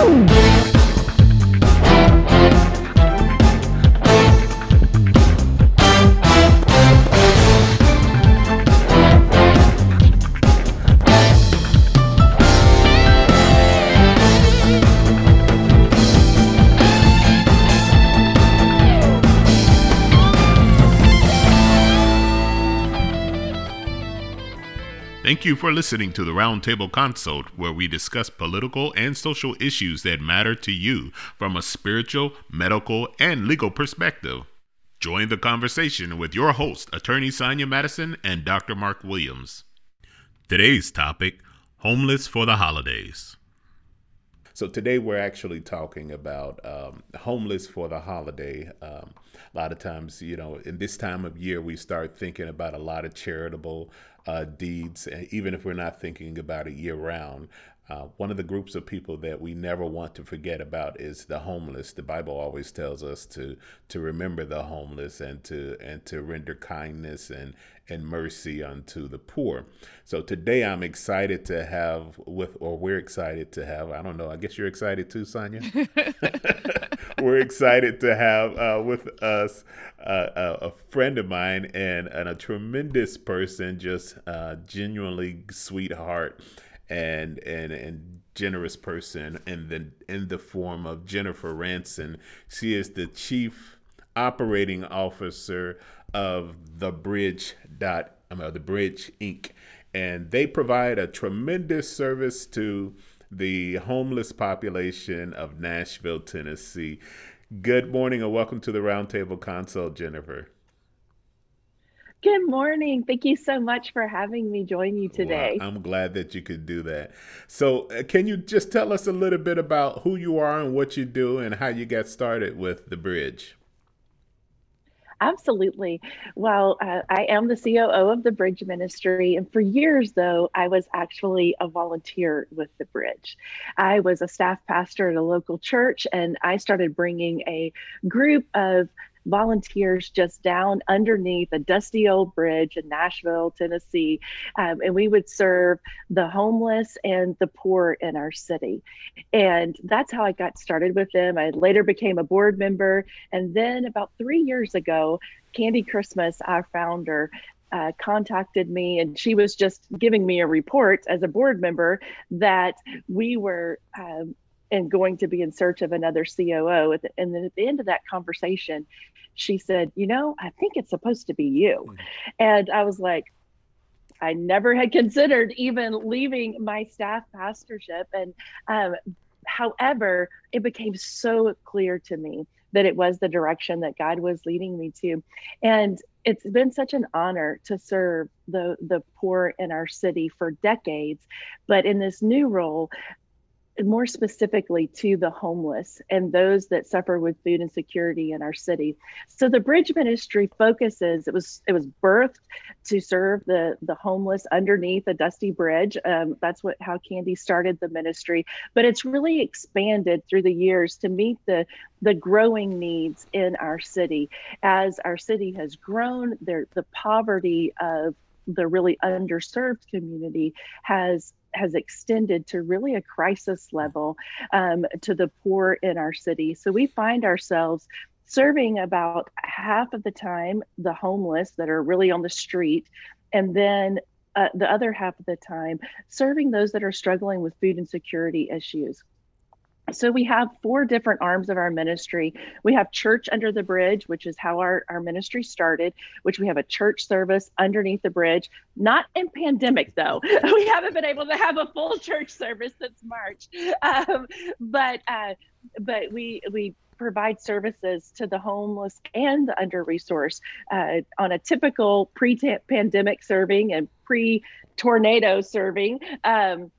Woo! Thank you for listening to the Roundtable Consult, where we discuss political and social issues that matter to you from a spiritual, medical, and legal perspective. Join the conversation with your host, Attorney Sonia Madison and Dr. Mark Williams. Today's topic Homeless for the Holidays. So today we're actually talking about um, homeless for the holiday. Um, a lot of times, you know, in this time of year, we start thinking about a lot of charitable uh, deeds, even if we're not thinking about it year round. Uh, one of the groups of people that we never want to forget about is the homeless. The Bible always tells us to to remember the homeless and to and to render kindness and and mercy unto the poor. So today I'm excited to have with or we're excited to have. I don't know. I guess you're excited too, Sonia. we're excited to have uh, with us uh, a, a, friend of mine and, and a tremendous person, just uh, genuinely sweetheart and and and generous person and then in the form of Jennifer Ranson. She is the chief operating officer of the Bridge dot uh, the Bridge Inc. And they provide a tremendous service to the homeless population of Nashville, Tennessee. Good morning and welcome to the Roundtable Consult, Jennifer. Good morning. Thank you so much for having me join you today. Well, I'm glad that you could do that. So, uh, can you just tell us a little bit about who you are and what you do and how you got started with the bridge? Absolutely. Well, uh, I am the COO of the Bridge Ministry. And for years, though, I was actually a volunteer with the Bridge. I was a staff pastor at a local church, and I started bringing a group of volunteers just down underneath a dusty old bridge in Nashville, Tennessee. Um, and we would serve the homeless and the poor in our city. And that's how I got started with them. I later became a board member. And then about three years ago, Candy Christmas, our founder, uh, contacted me and she was just giving me a report as a board member that we were um, and going to be in search of another COO. And then at the end of that conversation, she said, You know, I think it's supposed to be you. Mm-hmm. And I was like, I never had considered even leaving my staff pastorship. And um, however, it became so clear to me that it was the direction that God was leading me to. And it's been such an honor to serve the the poor in our city for decades but in this new role more specifically to the homeless and those that suffer with food insecurity in our city. So the Bridge Ministry focuses. It was it was birthed to serve the the homeless underneath a dusty bridge. Um, that's what how Candy started the ministry. But it's really expanded through the years to meet the the growing needs in our city. As our city has grown, there the poverty of the really underserved community has has extended to really a crisis level um, to the poor in our city. So we find ourselves serving about half of the time the homeless that are really on the street, and then uh, the other half of the time serving those that are struggling with food insecurity issues. So we have four different arms of our ministry. We have Church Under the Bridge, which is how our, our ministry started, which we have a church service underneath the bridge. Not in pandemic though. We haven't been able to have a full church service since March. Um, but uh, but we we provide services to the homeless and the under-resourced uh, on a typical pre-pandemic serving and pre-tornado serving. Um,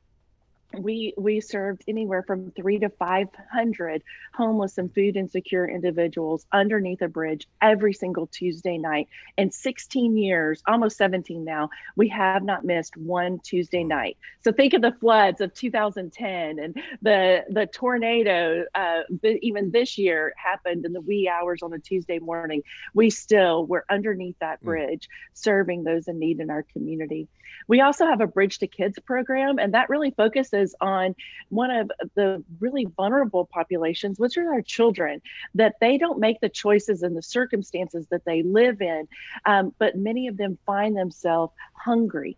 we we served anywhere from three to five hundred homeless and food insecure individuals underneath a bridge every single Tuesday night. In 16 years, almost 17 now, we have not missed one Tuesday night. So think of the floods of 2010 and the the tornado. Uh, even this year happened in the wee hours on a Tuesday morning. We still were underneath that hmm. bridge, mm. serving those in need in our community. We also have a Bridge to Kids program, and that really focuses focuses on one of the really vulnerable populations, which are our children, that they don't make the choices and the circumstances that they live in, um, but many of them find themselves hungry.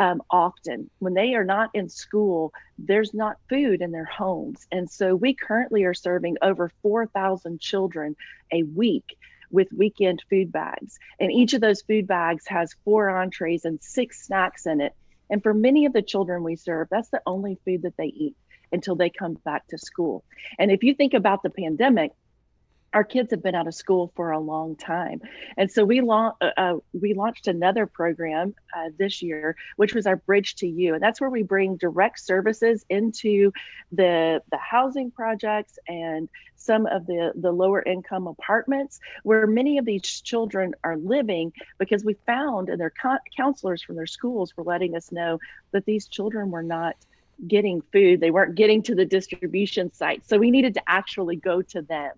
Um, often when they are not in school, there's not food in their homes. And so we currently are serving over 4,000 children a week with weekend food bags. And each of those food bags has four entrees and six snacks in it. And for many of the children we serve, that's the only food that they eat until they come back to school. And if you think about the pandemic, our kids have been out of school for a long time, and so we uh, uh, we launched another program uh, this year, which was our Bridge to You, and that's where we bring direct services into the the housing projects and some of the the lower income apartments where many of these children are living, because we found and their co- counselors from their schools were letting us know that these children were not getting food. They weren't getting to the distribution site. So we needed to actually go to them.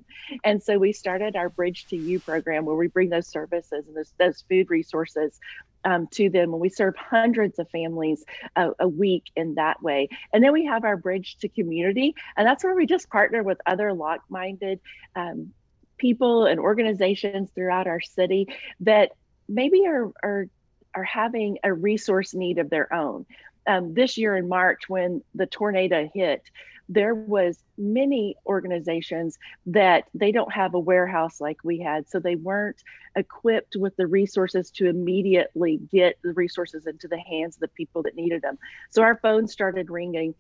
And so we started our bridge to you program where we bring those services and those, those food resources um, to them. And we serve hundreds of families a, a, week in that way. And then we have our bridge to community. And that's where we just partner with other like-minded um, people and organizations throughout our city that maybe are, are are having a resource need of their own um, this year in March when the tornado hit, there was many organizations that they don't have a warehouse like we had so they weren't equipped with the resources to immediately get the resources into the hands of the people that needed them. So our phones started ringing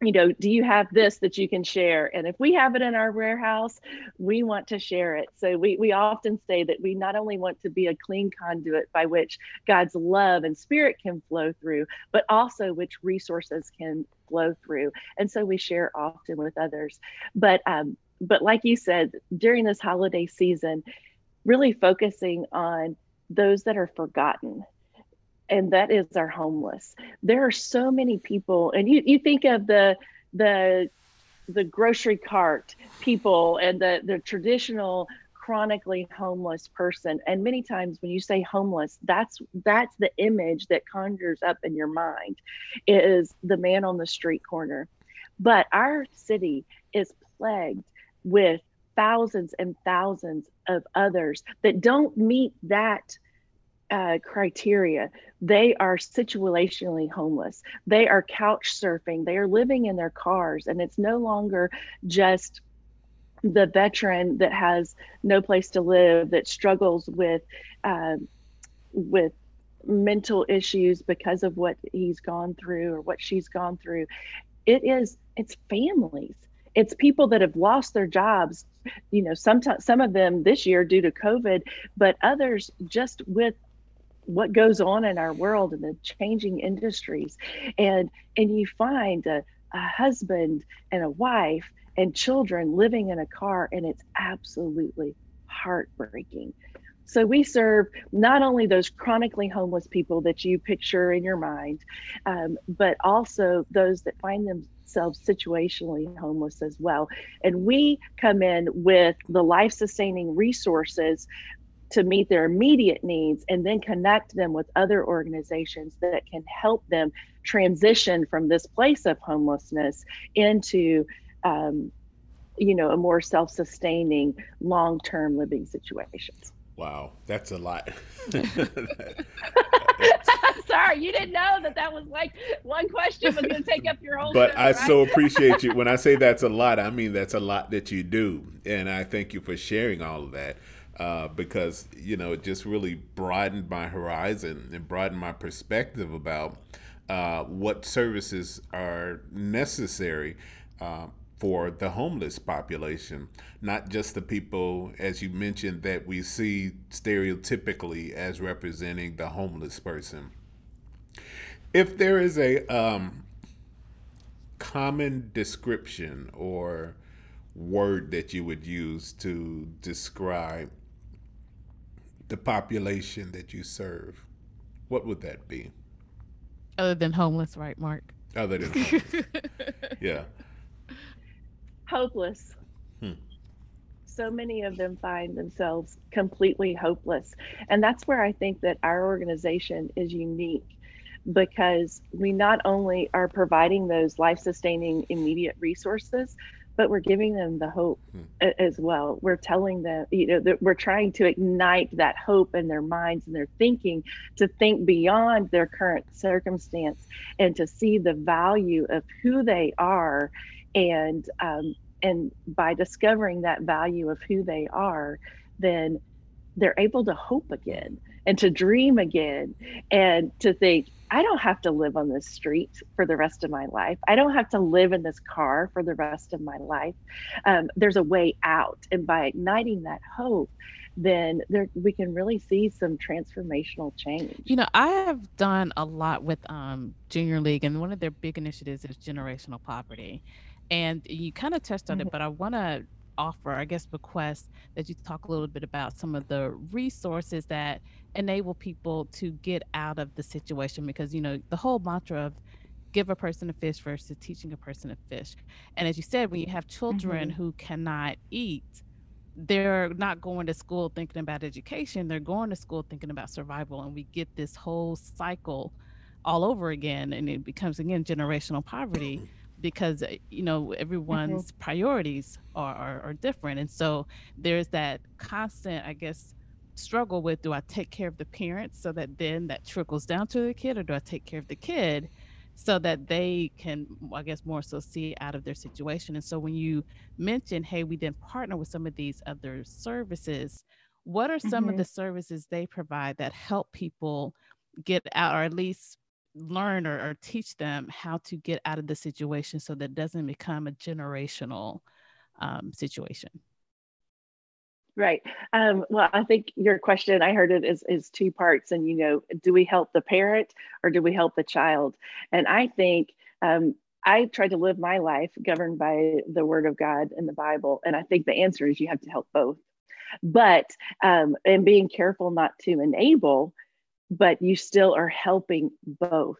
you know, do you have this that you can share? And if we have it in our warehouse, we want to share it. So we, we often say that we not only want to be a clean conduit by which God's love and spirit can flow through, but also which resources can flow through. And so we share often with others. But um, but like you said, during this holiday season, really focusing on those that are forgotten and that is our homeless. There are so many people, and you, you think of the the the grocery cart people and the the traditional chronically homeless person and many times when you say homeless that's that's the image that conjures up in your mind is the man on the street corner but our city is plagued with thousands and thousands of others that don't meet that uh, criteria. They are situationally homeless. They are couch surfing. They are living in their cars. And it's no longer just the veteran that has no place to live, that struggles with, uh, with mental issues because of what he's gone through or what she's gone through. It is, it's families it's people that have lost their jobs you know sometimes some of them this year due to covid but others just with what goes on in our world and the changing industries and and you find a, a husband and a wife and children living in a car and it's absolutely heartbreaking so we serve not only those chronically homeless people that you picture in your mind, um, but also those that find themselves situationally homeless as well. And we come in with the life sustaining resources to meet their immediate needs and then connect them with other organizations that can help them transition from this place of homelessness into um, you know a more self-sustaining long-term living situations. Wow that's a lot. Sorry you didn't know that that was like one question was going to take up your whole but show, i right? so appreciate you. When i say that's a lot i mean that's a lot that you do. And i thank you for sharing all of that uh, because you know it just really broadened my horizon and broadened my perspective about uh, what services are necessary uh, for the homeless population, not just the people, as you mentioned, that we see stereotypically as representing the homeless person. If there is a um, common description or word that you would use to describe the population that you serve, what would that be? Other than homeless, right, Mark? Other than homeless. yeah. Hopeless. Hmm. So many of them find themselves completely hopeless. And that's where I think that our organization is unique because we not only are providing those life sustaining immediate resources, but we're giving them the hope hmm. as well. We're telling them, you know, that we're trying to ignite that hope in their minds and their thinking to think beyond their current circumstance and to see the value of who they are. And, um, and by discovering that value of who they are, then they're able to hope again and to dream again and to think I don't have to live on this street for the rest of my life. I don't have to live in this car for the rest of my life. Um, there's a way out. And by igniting that hope, then there we can really see some transformational change. You know, I have done a lot with um, Junior League, and one of their big initiatives is generational poverty. And you kind of touched on mm-hmm. it, but I want to offer, I guess, request that you talk a little bit about some of the resources that enable people to get out of the situation because, you know, the whole mantra of give a person a fish versus teaching a person to fish. And as you said, when you have children mm-hmm. who cannot eat, they're not going to school thinking about education, they're going to school thinking about survival. And we get this whole cycle all over again, and it becomes again generational poverty because uh, you know mm-hmm. everyone's mm-hmm. priorities are, are, are different and so there's that constant i guess struggle with do i take care of the parents so that then that trickles down to the kid or do i take care of the kid so that they can i guess more so see out of their situation and so when you mention hey we didn't partner with some of these other services what are some mm-hmm. of the services they provide that help people get out or at least learn or, or teach them how to get out of the situation so that it doesn't become a generational um, situation. Right. Um, well i think your question i heard it is, is two parts and you know do we help the parent or do we help the child? And i think um, i try to live my life governed by the word of god in the bible and i think the answer is you have to help both. But um, and being careful not to enable but you still are helping both.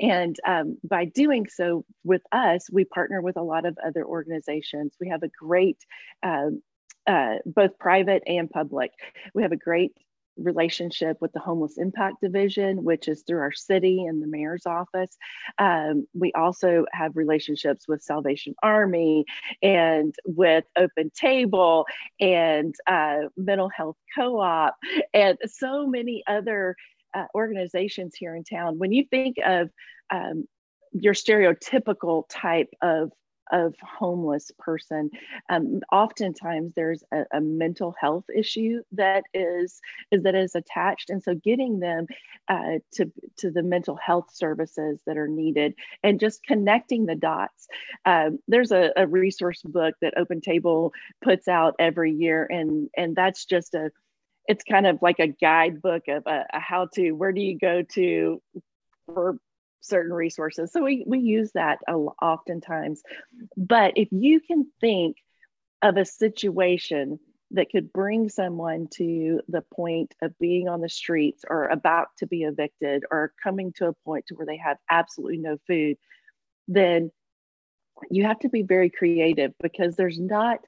And um, by doing so with us, we partner with a lot of other organizations. We have a great, um, uh, both private and public, we have a great relationship with the Homeless Impact Division, which is through our city and the mayor's office. Um, we also have relationships with Salvation Army and with Open Table and uh, Mental Health Co op and so many other uh, organizations here in town, when you think of um, your stereotypical type of of homeless person um, oftentimes there's a, a, mental health issue that is is that is attached. And so getting them uh, to to the mental health services that are needed and just connecting the dots. Um, there's a, a resource book that open table puts out every year and and that's just a it's kind of like a guidebook of a, a how to where do you go to for certain resources. So we, we use that oftentimes. But if you can think of a situation that could bring someone to the point of being on the streets or about to be evicted or coming to a point to where they have absolutely no food then you have to be very creative because there's not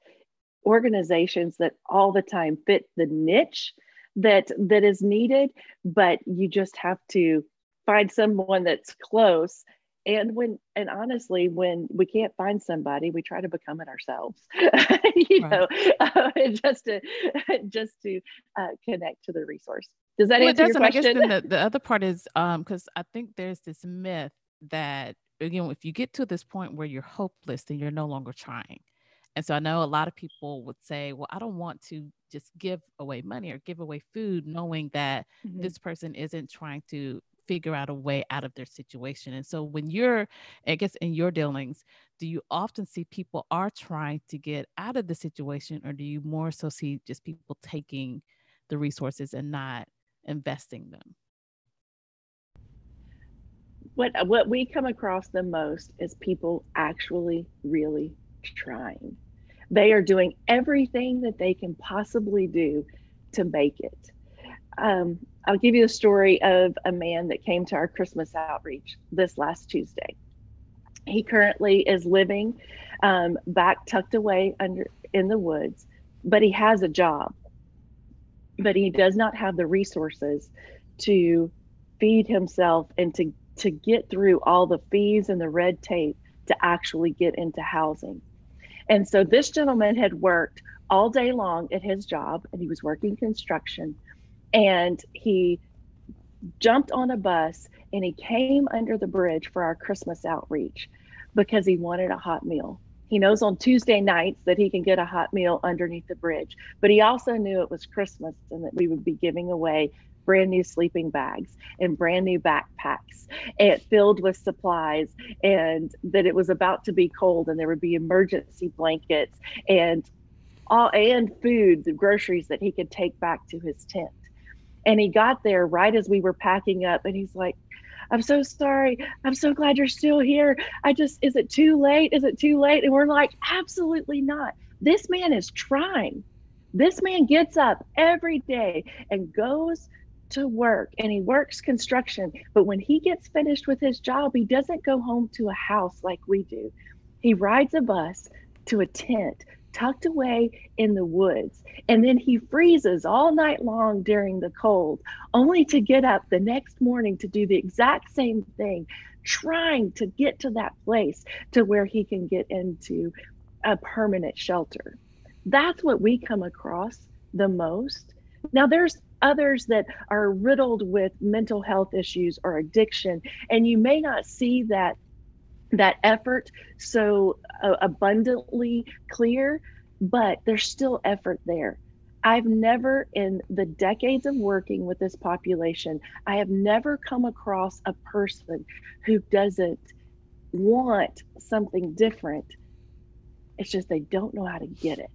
organizations that all the time fit the niche that that is needed but you just have to find someone that's close. And when and honestly when we can't find somebody we try to become it ourselves you right. know uh, just to just to uh, connect to the resource. Does that well, answer your question I guess the, the other part is um because i think there's this myth that you know if you get to this point where you're hopeless then you're no longer trying and so I know a lot of people would say, well, I don't want to just give away money or give away food, knowing that mm-hmm. this person isn't trying to figure out a way out of their situation. And so when you're, I guess, in your dealings, do you often see people are trying to get out of the situation, or do you more so see just people taking the resources and not investing them? What what we come across the most is people actually really trying. They are doing everything that they can possibly do to make it. Um, I'll give you a story of a man that came to our Christmas outreach this last Tuesday. He currently is living um, back tucked away under in the woods, but he has a job. But he does not have the resources to feed himself and to to get through all the fees and the red tape to actually get into housing. And so this gentleman had worked all day long at his job and he was working construction and he jumped on a bus and he came under the bridge for our Christmas outreach because he wanted a hot meal. He knows on Tuesday nights that he can get a hot meal underneath the bridge, but he also knew it was Christmas and that we would be giving away brand new sleeping bags and brand new backpacks and filled with supplies and that it was about to be cold and there would be emergency blankets and all and food the groceries that he could take back to his tent and he got there right as we were packing up and he's like I'm so sorry. I'm so glad you're still here. I just, is it too late? Is it too late? And we're like, absolutely not. This man is trying. This man gets up every day and goes to work and he works construction. But when he gets finished with his job, he doesn't go home to a house like we do. He rides a bus to a tent tucked away in the woods. And then he freezes all night long during the cold, only to get up the next morning to do the exact same thing, trying to get to that place to where he can get into a permanent shelter. That's what we come across the most. Now, there's others that are riddled with mental health issues or addiction, and you may not see that that effort so uh, abundantly clear, but there's still effort there. I've never, in the decades of working with this population, I have never come across a person who doesn't want something different. It's just they don't know how to get it,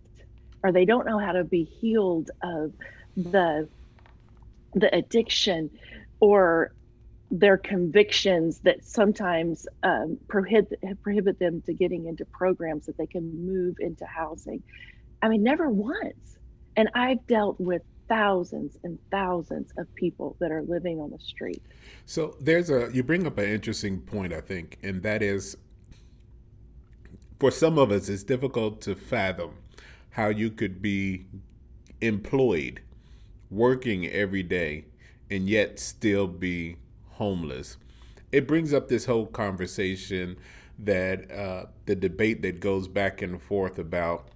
or they don't know how to be healed of the the addiction or their convictions that sometimes um, prohibit prohibit them to getting into programs that they can move into housing. I mean, never once. And I've dealt with thousands and thousands of people that are living on the street. So there's a you bring up an interesting point, I think, and that is for some of us it's difficult to fathom how you could be employed working every day and yet still be homeless. It brings up this whole conversation that uh, the debate that goes back and forth about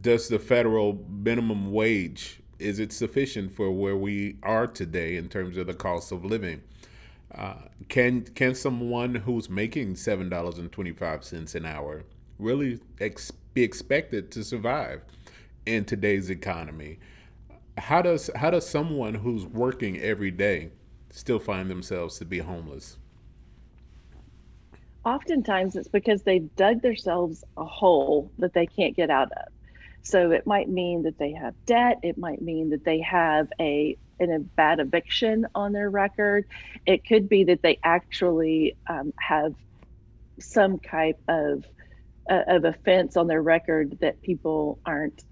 does the federal minimum wage is it sufficient for where we are today in terms of the cost of living? Uh, can can someone who's making seven dollars and twenty five cents an hour really ex- be expected to survive in today's economy? How does how does someone who's working every day still find themselves to be homeless? Oftentimes, it's because they've dug themselves a hole that they can't get out of. So it might mean that they have debt. It might mean that they have a in a bad eviction on their record. It could be that they actually um, have some type of uh, of offense on their record that people aren't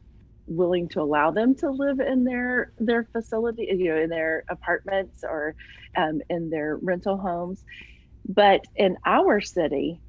willing to allow them to live in their their facility, you know, in their apartments or um, in their rental homes. But in our city,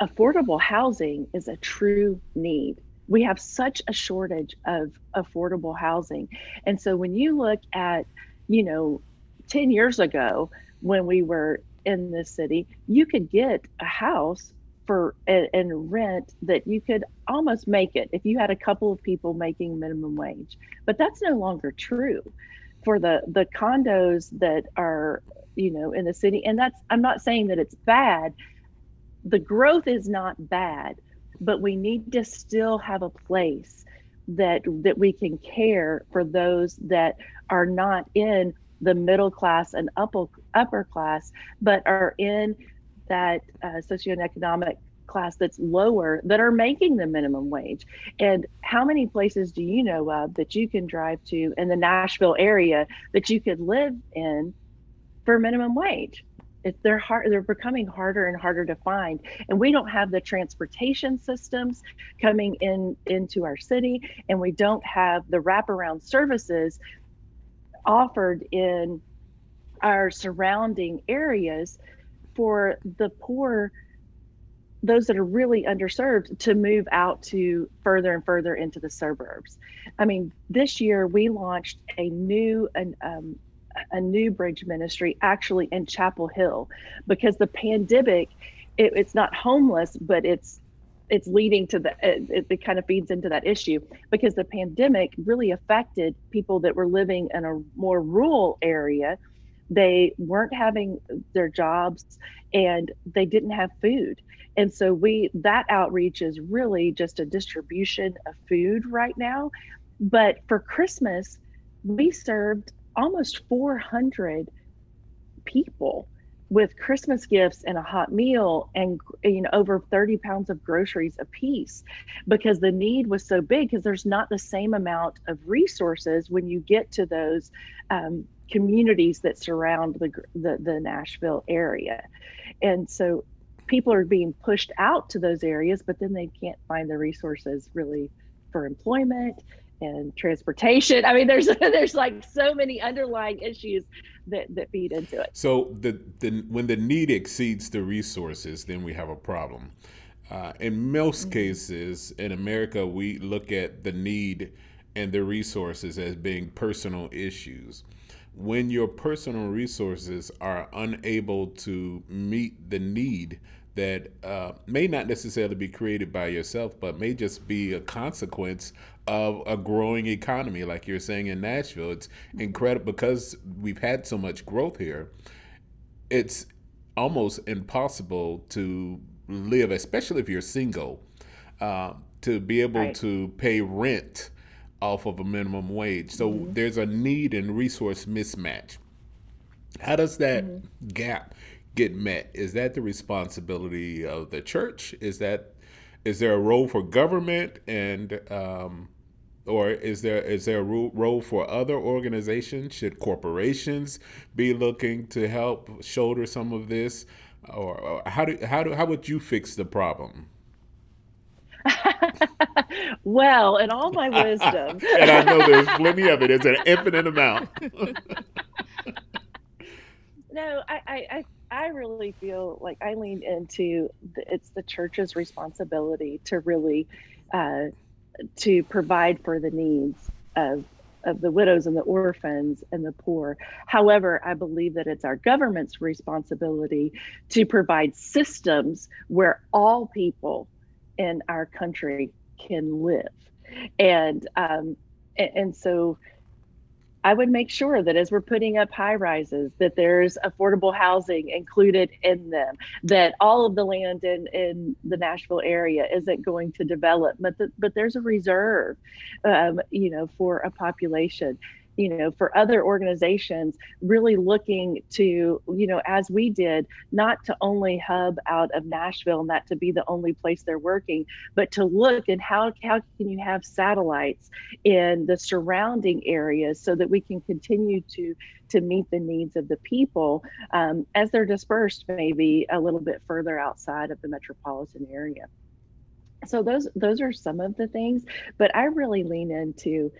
affordable housing is a true need. We have such a shortage of affordable housing. And so when you look at, you know, 10 years ago when we were in this city, you could get a house for and, rent that you could almost make it if you had a couple of people making minimum wage. But that's no longer true for the the condos that are you know in the city. And that's i'm not saying that it's bad. The growth is not bad but we need to still have a place that that we can care for those that are not in the middle class and upper upper class but are in that uh, socioeconomic class that's lower that are making the minimum wage. And how many places do you know of that you can drive to in the Nashville area that you could live in for minimum wage? If they're hard, they're becoming harder and harder to find, and we don't have the transportation systems coming in into our city, and we don't have the wraparound services offered in our surrounding areas for the poor those that are really underserved to move out to further and further into the suburbs. I mean, this year we launched a new an, um, a new bridge ministry actually in Chapel Hill because the pandemic, it, it's not homeless, but it's it's leading to the it, it, kind of feeds into that issue because the pandemic really affected people that were living in a more rural area they weren't having their jobs and they didn't have food. And so we that outreach is really just a distribution of food right now. But for christmas we served almost 400 people with Christmas gifts and a hot meal and you know over 30 pounds of groceries apiece because the need was so big because there's not the same amount of resources when you get to those um, communities that surround the, the the Nashville area. And so people are being pushed out to those areas but then they can't find the resources really for employment and transportation. I mean, there's there's like so many underlying issues that that feed into it. So the the when the need exceeds the resources, then we have a problem. Uh, in most mm-hmm. cases in America, we look at the need and the resources as being personal issues. When your personal resources are unable to meet the need that uh, may not necessarily be created by yourself, but may just be a consequence of a growing economy, like you're saying in Nashville. It's incredible because we've had so much growth here. It's almost impossible to live, especially if you're single, uh, to be able right. to pay rent off of a minimum wage. So mm-hmm. there's a need and resource mismatch. How does that mm-hmm. gap get met? Is that the responsibility of the church? Is that is there a role for government and um, or is there is there a role for other organizations? Should corporations be looking to help shoulder some of this, or, or how do how do how would you fix the problem? well, in all my wisdom, and I know there's plenty of it. It's an infinite amount. no, I, I I really feel like I lean into the, it's the church's responsibility to really uh, to provide for the needs of of the widows and the orphans and the poor. However, I believe that it's our government's responsibility to provide systems where all people in our country can live. And um, and, and so I would make sure that as we're putting up high rises, that there's affordable housing included in them, that all of the land in, in the Nashville area isn't going to develop, but the, but there's a reserve, um, you know, for a population you know for other organizations really looking to you know as we did not to only hub out of nashville and that to be the only place they're working but to look at how how can you have satellites in the surrounding areas so that we can continue to to meet the needs of the people um, as they're dispersed maybe a little bit further outside of the metropolitan area. So those those are some of the things but i really lean into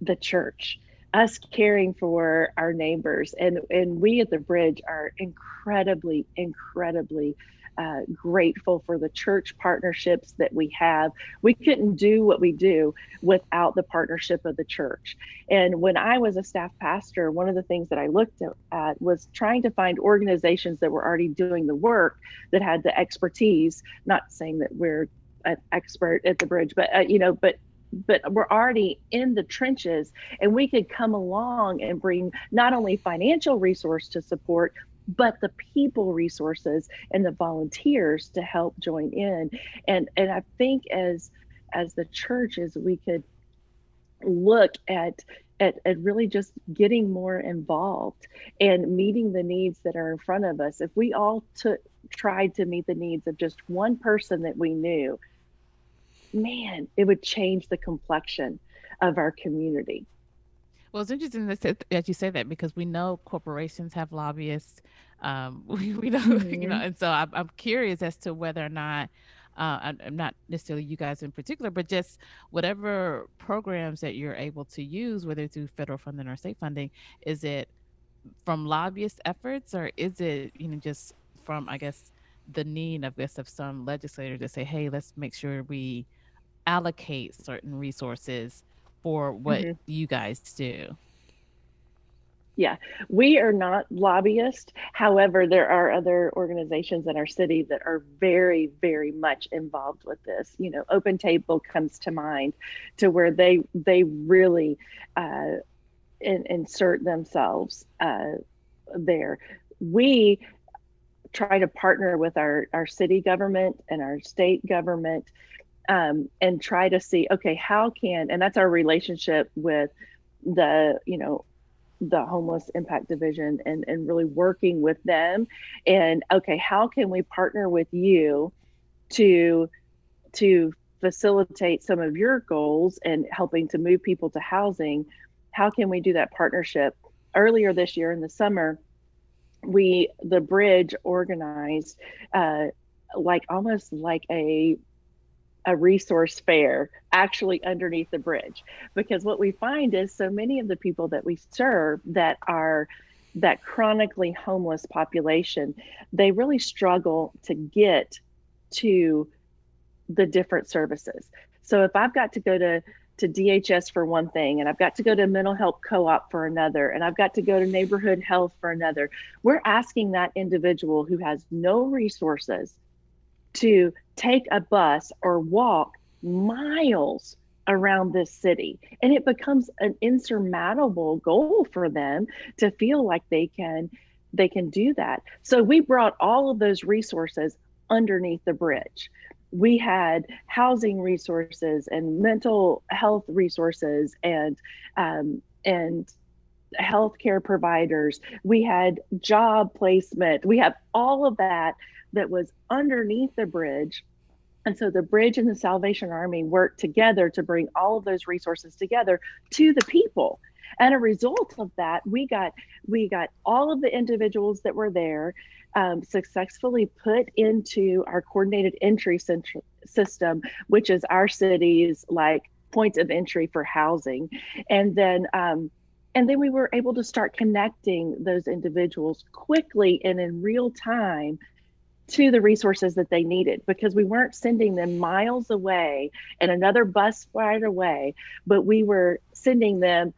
the church us caring for our neighbors and and we at the bridge are incredibly incredibly uh, grateful for the church partnerships that we have. We couldn't do what we do without the partnership of the church. And when I was a staff pastor, one of the things that I looked at was trying to find organizations that were already doing the work that had the expertise. Not saying that we're an expert at the bridge, but uh, you know, but but we're already in the trenches and we could come along and bring not only financial resource to support but the people resources and the volunteers to help join in. And and i think as as the churches we could look at at, at really just getting more involved and meeting the needs that are in front of us. If we all took tried to meet the needs of just one person that we knew man, it would change the complexion of our community. Well, it's interesting that you say that because we know corporations have lobbyists. Um, we, we know, mm-hmm. you know, and so I'm, I'm curious as to whether or not, uh, I'm not necessarily you guys in particular, but just whatever programs that you're able to use, whether through federal funding or state funding, is it from lobbyist efforts or is it, you know, just from, I guess, the need of guess of some legislators to say, hey, let's make sure we allocate certain resources for what mm-hmm. you guys do? yeah, we are not lobbyists. However, there are other organizations in our city that are very, very much involved with this. You know, Open Table comes to mind, to where they they really uh, in, insert themselves uh, there. We try to partner with our our city government and our state government, um, and try to see okay how can and that's our relationship with the you know the homeless impact division and and really working with them and okay how can we partner with you to to facilitate some of your goals and helping to move people to housing? How can we do that partnership? Earlier this year in the summer we the bridge organized uh, like almost like a a resource fair actually underneath the bridge because what we find is so many of the people that we serve that are that chronically homeless population they really struggle to get to the different services so if i've got to go to to DHS for one thing, and I've got to go to mental health co op for another, and I've got to go to neighborhood health for another. We're asking that individual who has no resources to take a bus or walk miles around this city. And it becomes an insurmountable goal for them to feel like they can they can do that. So we brought all of those resources underneath the bridge. We had housing resources and mental health resources and um, and healthcare providers. We had job placement. We have all of that that was underneath the bridge. And so the bridge and the Salvation Army worked together to bring all of those resources together to the people. And a result of that, we got we got all of the individuals that were there um, successfully put into our coordinated entry system, which is our city's like point of entry for housing, and then um, and then we were able to start connecting those individuals quickly and in real time to the resources that they needed because we weren't sending them miles away and another bus ride away, but we were sending them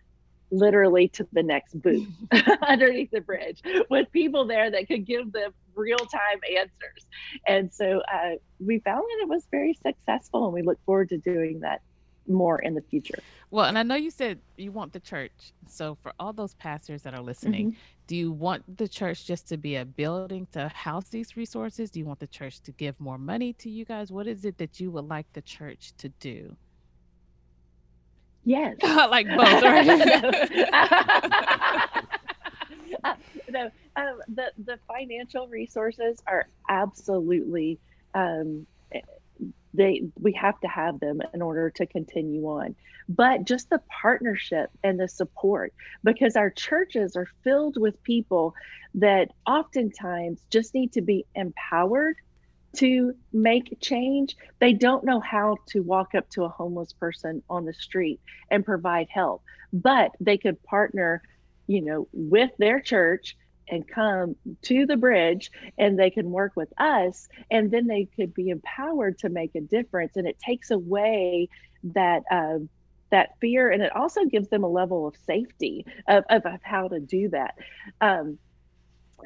literally to the next booth underneath the bridge with people there that could give them real time answers. And so uh, we found that it was very successful, and we look forward to doing that more in the future. Well, and I know you said you want the church. So for all those pastors that are listening, mm-hmm. do you want the church just to be a building to house these resources? Do you want the church to give more money to you guys? What is it that you would like the church to do? Yes. like both, right? uh, no, um, the the financial resources are absolutely um, they we have to have them in order to continue on. But just the partnership and the support because our churches are filled with people that oftentimes just need to be empowered to make change. They don't know how to walk up to a homeless person on the street and provide help but they could partner you know with their church and come to the bridge and they can work with us and then they could be empowered to make a difference. And it takes away that uh, that fear and it also gives them a level of safety of, of, of how to do that. Um,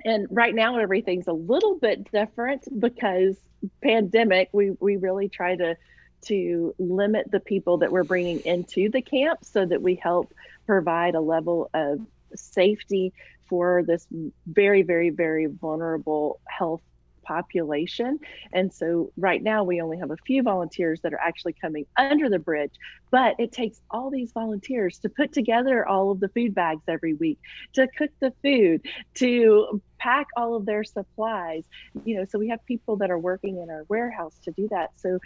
and right now everything's a little bit different because pandemic we we really try to to limit the people that we're bringing into the camp so that we help provide a level of safety for this very, very, very vulnerable health population. And so right now we only have a few volunteers that are actually coming under the bridge, but it takes all these volunteers to put together all of the food bags every week, to cook the food, to pack all of their supplies. You know, so we have people that are working in our warehouse to do that. So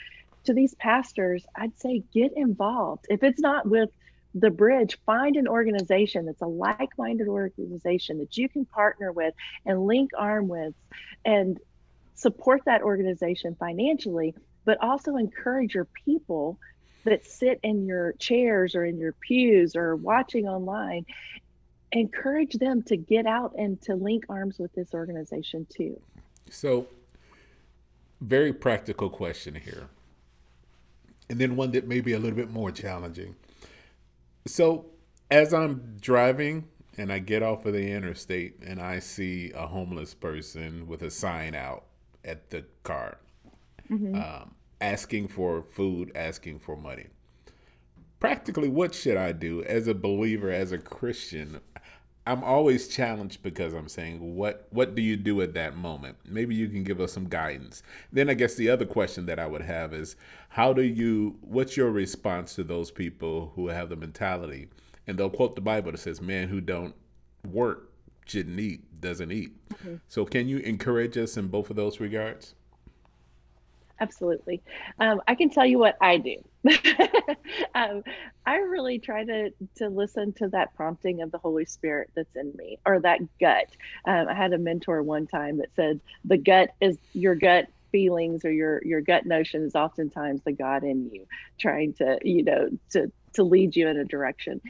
to these pastors, I'd say get involved. If it's not with the bridge, find an organization that's a like minded organization that you can partner with and link arm with and support that organization financially, but also encourage your people that sit in your chairs or in your pews or watching online. Encourage them to get out and to link arms with this organization too. So, very practical question here. And then one that may be a little bit more challenging so as I'm driving and I get off of the interstate and I see a homeless person with a sign out at the car, mm-hmm. um, asking for food, asking for money. Practically, what should I do as a believer, as a Christian? I'm always challenged because I'm saying, what what do you do at that moment? Maybe you can give us some guidance. Then I guess the other question that I would have is, how do you? What's your response to those people who have the mentality, and they'll quote the Bible that says, "Man who don't work shouldn't eat, doesn't eat." Mm-hmm. So can you encourage us in both of those regards? Absolutely. Um, I can tell you what I do. um, I really try to to listen to that prompting of the Holy Spirit that's in me, or that gut. Um, I had a mentor one time that said the gut is your gut feelings or your your gut notion is oftentimes the God in you trying to you know to to lead you in a direction.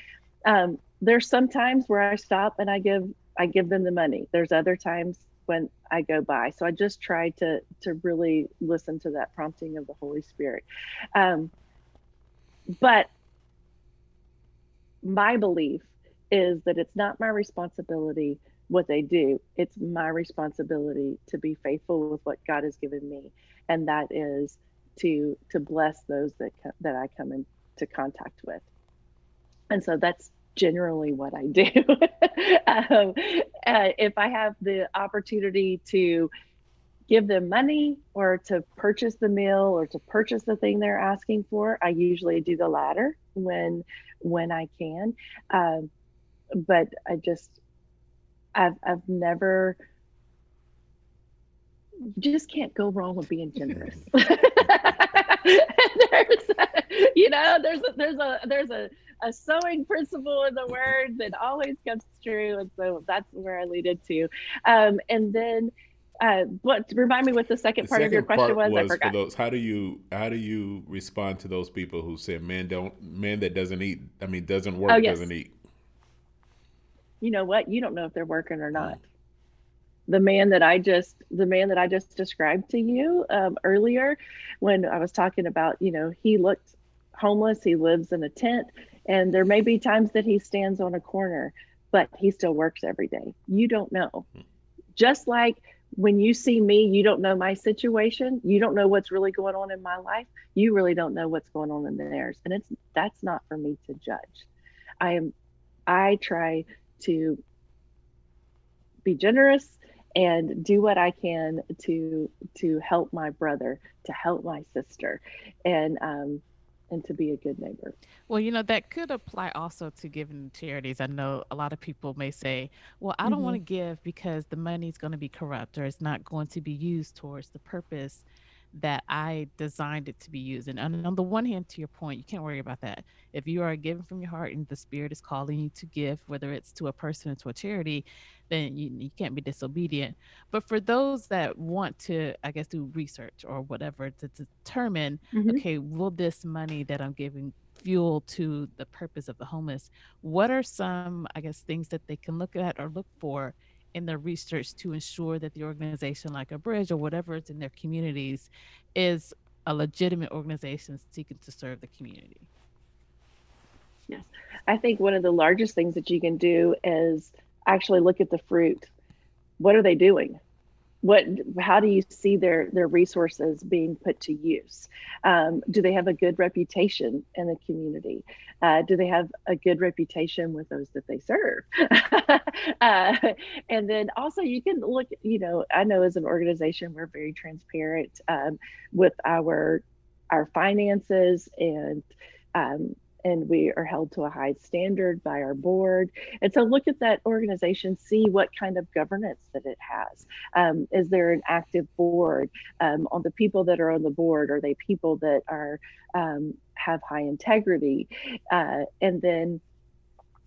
Um, there's some times where I stop and I give I give them the money. There's other times when I go by. So I just try to to really listen to that prompting of the Holy Spirit. Um, but my belief is that it's not my responsibility what they do. It's my responsibility to be faithful with what God has given me, and that is to to bless those that that I come into contact with. And so that's generally what I do. um, uh, if I have the opportunity to give them money or to purchase the meal or to purchase the thing they're asking for, I usually do the latter when when I can. Um, but I just I've I've never you just can't go wrong with being generous. there's a, you know there's a, there's a there's a a sowing principle in the word that always comes true. And so that's where I lead it to. Um, and then uh, what remind me what the second the part second of your question was, was, I forgot. Those, how do you how do you respond to those people who say man don't man that doesn't eat I mean doesn't work oh, yes. doesn't eat? You know what? You don't know if they're working or not. The man that I just the man that I just described to you um, earlier, when I was talking about you know he looked homeless, he lives in a tent, and there may be times that he stands on a corner, but he still works every day. You don't know. Just like when you see me, you don't know my situation. You don't know what's really going on in my life. You really don't know what's going on in theirs. And it's that's not for me to judge. I am I try to be generous and do what I can to to help my brother, to help my sister. And um and to be a good neighbor. Well, you know, that could apply also to giving charities. I know a lot of people may say, well, I don't mm-hmm. want to give because the money is going to be corrupt or it's not going to be used towards the purpose that I designed it to be used. And on the one hand, to your point, you can't worry about that. If you are giving from your heart and the Spirit is calling you to give, whether it's to a person or to a charity, then you, you can't be disobedient. But for those that want to, I guess, do research or whatever to determine, mm-hmm. okay, will this money that I'm giving fuel to the purpose of the homeless? What are some, I guess, things that they can look at or look for in their research to ensure that the organization, like a bridge or whatever it's in their communities, is a legitimate organization seeking to serve the community? Yes, I think one of the largest things that you can do is actually look at the fruit. What are they doing? What how do you see their their resources being put to use? Um, do they have a good reputation in the community? Uh, do they have a good reputation with those that they serve? Uh, and then also you can look you know i know as an organization we're very transparent um, with our our finances and um, and we are held to a high standard by our board. And so look at that organization, see what kind of governance that it has. Um, is there an active board? Um, on the people that are on the board, are they people that are um, have high integrity? Uh, and then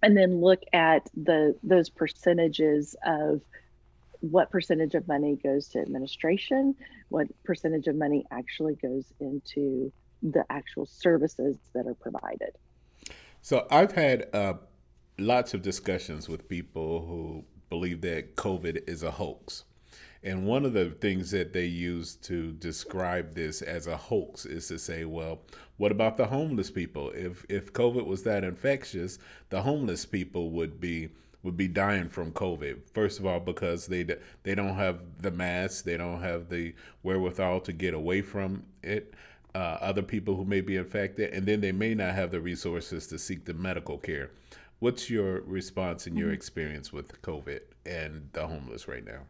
and then look at the those percentages of what percentage of money goes to administration, what percentage of money actually goes into the actual services that are provided. So I've had uh, lots of discussions with people who believe that COVID is a hoax. And one of the things that they use to describe this as a hoax is to say, well, what about the homeless people? If if COVID was that infectious, the homeless people would be would be dying from COVID. First of all, because they they don't have the masks, they don't have the wherewithal to get away from it. Uh, other people who may be infected, and then they may not have the resources to seek the medical care. What's your response and your mm-hmm. experience with COVID and the homeless right now?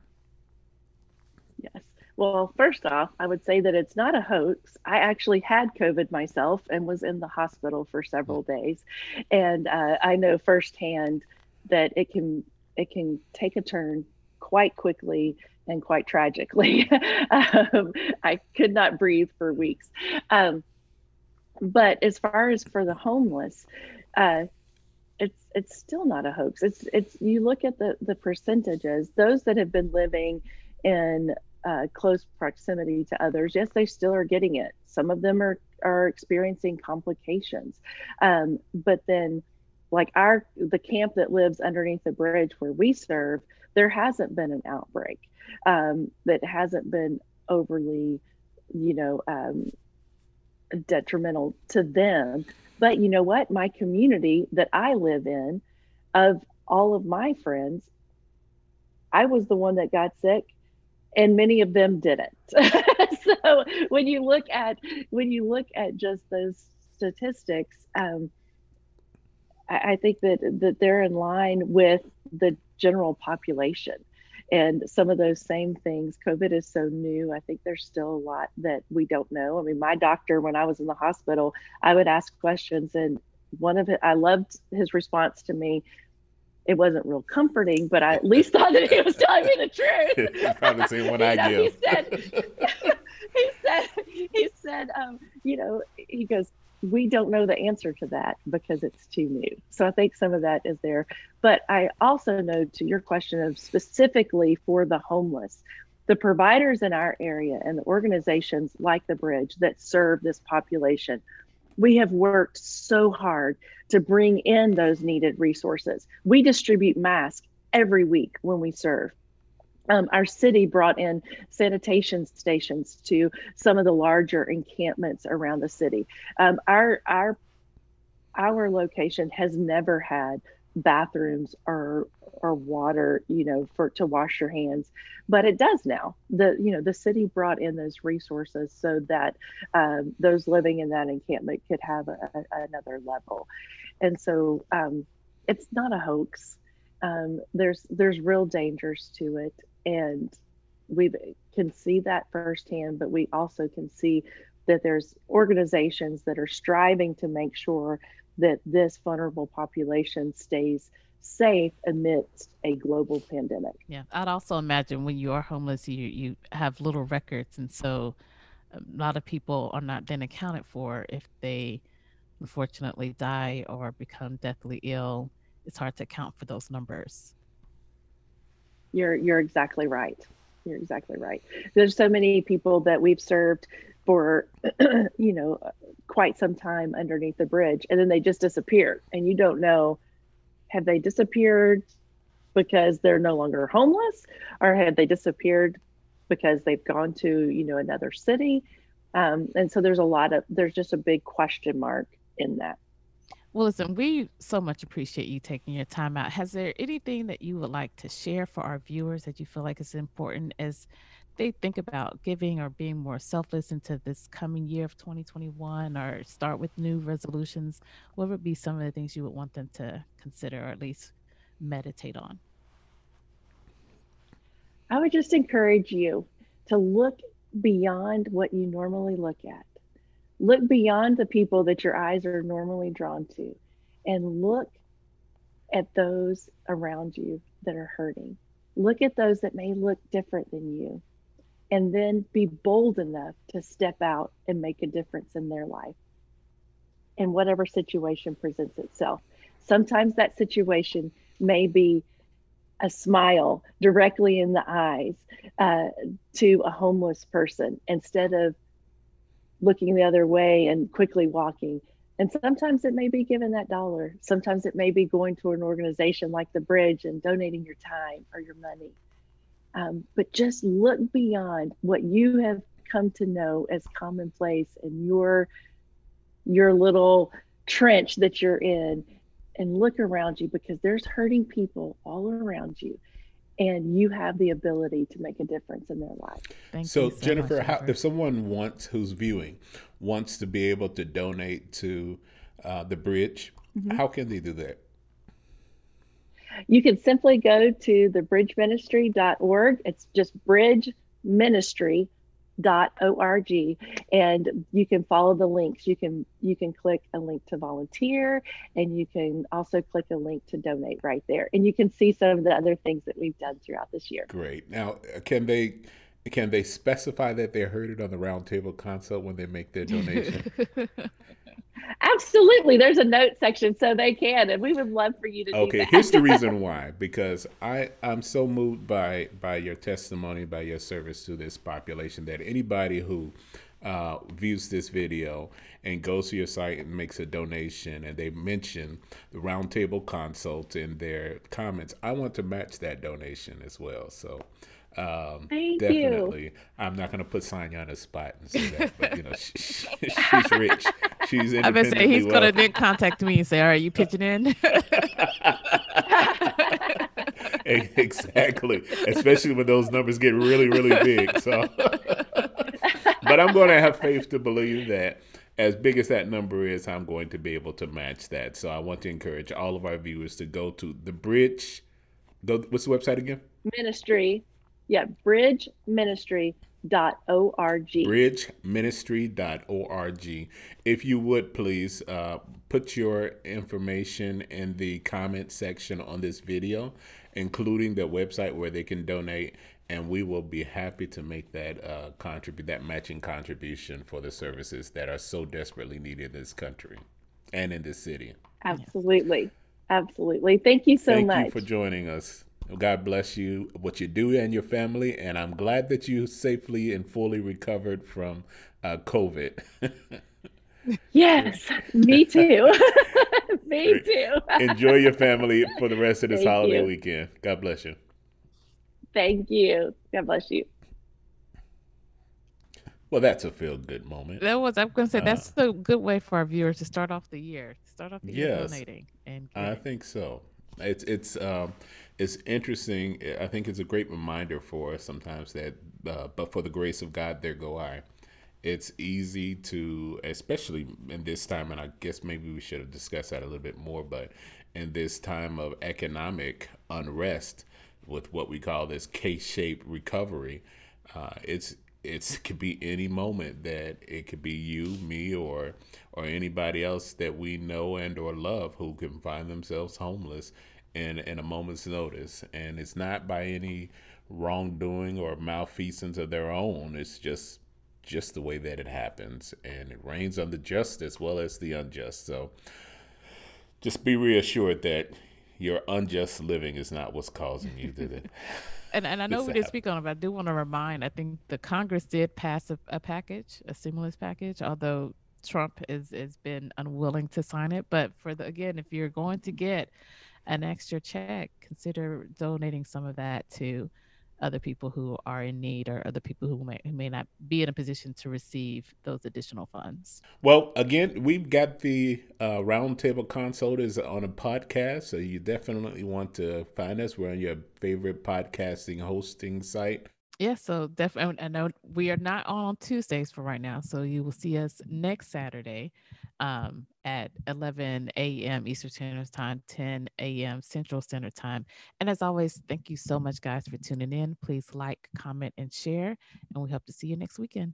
Yes. Well, first off, I would say that it's not a hoax. I actually had COVID myself and was in the hospital for several mm. days, and uh, I know firsthand that it can it can take a turn quite quickly and quite tragically. um, I could not breathe for weeks. Um, but as far as for the homeless, uh, it's it's still not a hoax. It's it's you look at the the percentages. Those that have been living in uh, close proximity to others, yes, they still are getting it. Some of them are are experiencing complications, um, but then, like our the camp that lives underneath the bridge where we serve, there hasn't been an outbreak. Um, that hasn't been overly, you know, um, detrimental to them. But you know what? My community that I live in, of all of my friends, I was the one that got sick and many of them didn't. so when you look at when you look at just those statistics, um, I, I, think that that they're in line with the general population. And some of those same things, COVID is so new. I think there's still a lot that we don't know. I mean, my doctor, when I was in the hospital, I would ask questions, and one of it, I loved his response to me it wasn't real comforting, but I at least thought that he was telling me the truth. Probably the same one I know, give. He said, he said, he said, um, you know, he goes, we don't know the answer to that because it's too new. So I think some of that is there. But I also know to your question of specifically for the homeless, the providers in our area and the organizations like the Bridge that serve this population we have worked so hard to bring in those needed resources. We distribute masks every week when we serve. Um, our city brought in sanitation stations to some of the larger encampments around the city. Um, our our our location has never had bathrooms or or water, you know, for to wash your hands, but it does now. The you know the city brought in those resources so that um, those living in that encampment could have a, a, another level, and so um, it's not a hoax. Um, there's there's real dangers to it, and we can see that firsthand. But we also can see that there's organizations that are striving to make sure that this vulnerable population stays safe amidst a global pandemic. Yeah, I'd also imagine when you are homeless, you you have little records, and so um, a lot of people are not then accounted for if they unfortunately die or become deathly ill. It's hard to account for those numbers. You're you're exactly right. You're exactly right. There's so many people that we've served for you know quite some time underneath the bridge and then they just disappear and you don't know have they disappeared because they're no longer homeless or have they disappeared because they've gone to you know another city um, and so there's a lot of there's just a big question mark in that well listen we so much appreciate you taking your time out has there anything that you would like to share for our viewers that you feel like is important as they think about giving or being more selfless into this coming year of 2021 or start with new resolutions, what would be some of the things you would want them to consider or at least meditate on? I would just encourage you to look beyond what you normally look at. Look beyond the people that your eyes are normally drawn to and look at those around you that are hurting. Look at those that may look different than you and then be bold enough to step out and make a difference in their life in whatever situation presents itself. Sometimes that situation may be a smile directly in the eyes uh, to a homeless person instead of looking the other way and quickly walking. And sometimes it may be giving that dollar. Sometimes it may be going to an organization like the Bridge and donating your time or your money. Um, but just look beyond what you have come to know as commonplace in your your little trench that you're in and look around you because there's hurting people all around you and you have the ability to make a difference in their life. Thank so, so Jennifer, much, how, if someone wants who's viewing wants to be able to donate to uh, the bridge, mm-hmm. how can they do that? You can simply go to thebridgeministry.org. It's just bridge ministry org. And you can follow the links. You can you can click a link to volunteer and you can also click a link to donate right there. And you can see some of the other things that we've done throughout this year. Great. Now can they can they specify that they heard it on the roundtable consult when they make their donation Absolutely. There's a note section so they can and we would love for you to Okay, here's the reason why because I I'm so moved by by your testimony, by your service to this population that anybody who uh, views this video and goes to your site and makes a donation and they mention the roundtable consult in their comments, I want to match that donation as well. So um, Thank definitely. You. I'm not going to put Sonya on the spot and say that, but you know, she, she's rich. She's I would say he's going to then contact me and say, "Are you pitching in?" exactly, especially when those numbers get really, really big. So, but I'm going to have faith to believe that as big as that number is, I'm going to be able to match that. So I want to encourage all of our viewers to go to the bridge. Go, what's the website again? Ministry yeah, bridgeministry.org. Bridgeministry.org. If you would please uh, put your information in the comment section on this video, including the website where they can donate, and we will be happy to make that uh, contribute that matching contribution for the services that are so desperately needed in this country and in this city. Absolutely. Absolutely. Thank you so Thank much. Thank you for joining us. God bless you, what you do and your family. And I'm glad that you safely and fully recovered from uh, COVID. yes, me too. me too. Enjoy your family for the rest of this Thank holiday you. weekend. God bless you. Thank you. God bless you. Well, that's a feel good moment. That was. I'm going to say uh, that's a good way for our viewers to start off the year. Start off the year yes, donating. And I think so. It's it's um, it's interesting. I think it's a great reminder for us sometimes that, uh, but for the grace of God, there go I. It's easy to, especially in this time, and I guess maybe we should have discussed that a little bit more, but in this time of economic unrest, with what we call this K-shaped recovery, uh, it's it's it could be any moment that it could be you, me, or or anybody else that we know and or love who can find themselves homeless in in a moment's notice, and it's not by any wrongdoing or malfeasance of their own. It's just just the way that it happens, and it rains on the just as well as the unjust. So just be reassured that your unjust living is not what's causing you to. and and I know we didn't speak on it, but I do want to remind. I think the Congress did pass a, a package, a stimulus package, although Trump is has been unwilling to sign it. But for the again, if you're going to get an extra check, consider donating some of that to other people who are in need or other people who may, who may not be in a position to receive those additional funds. Well, again, we've got the uh, Roundtable Consult is on a podcast, so you definitely want to find us. We're on your favorite podcasting hosting site. Yeah, so definitely, I know we are not on Tuesdays for right now, so you will see us next Saturday um, at 11 a.m. Eastern Standard Time, 10 a.m. Central Standard Time. And as always, thank you so much, guys, for tuning in. Please like, comment, and share, and we hope to see you next weekend.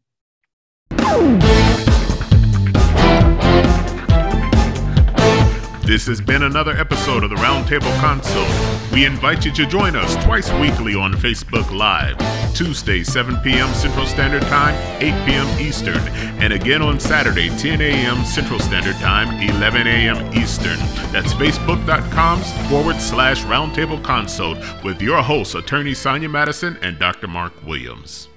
This has been another episode of the Roundtable Consult. We invite you to join us twice weekly on Facebook Live, Tuesday, 7 p.m. Central Standard Time, 8 p.m. Eastern, and again on Saturday, 10 a.m. Central Standard Time, 11 a.m. Eastern. That's facebook.com forward slash roundtable consult with your hosts, attorney Sonya Madison and Dr. Mark Williams.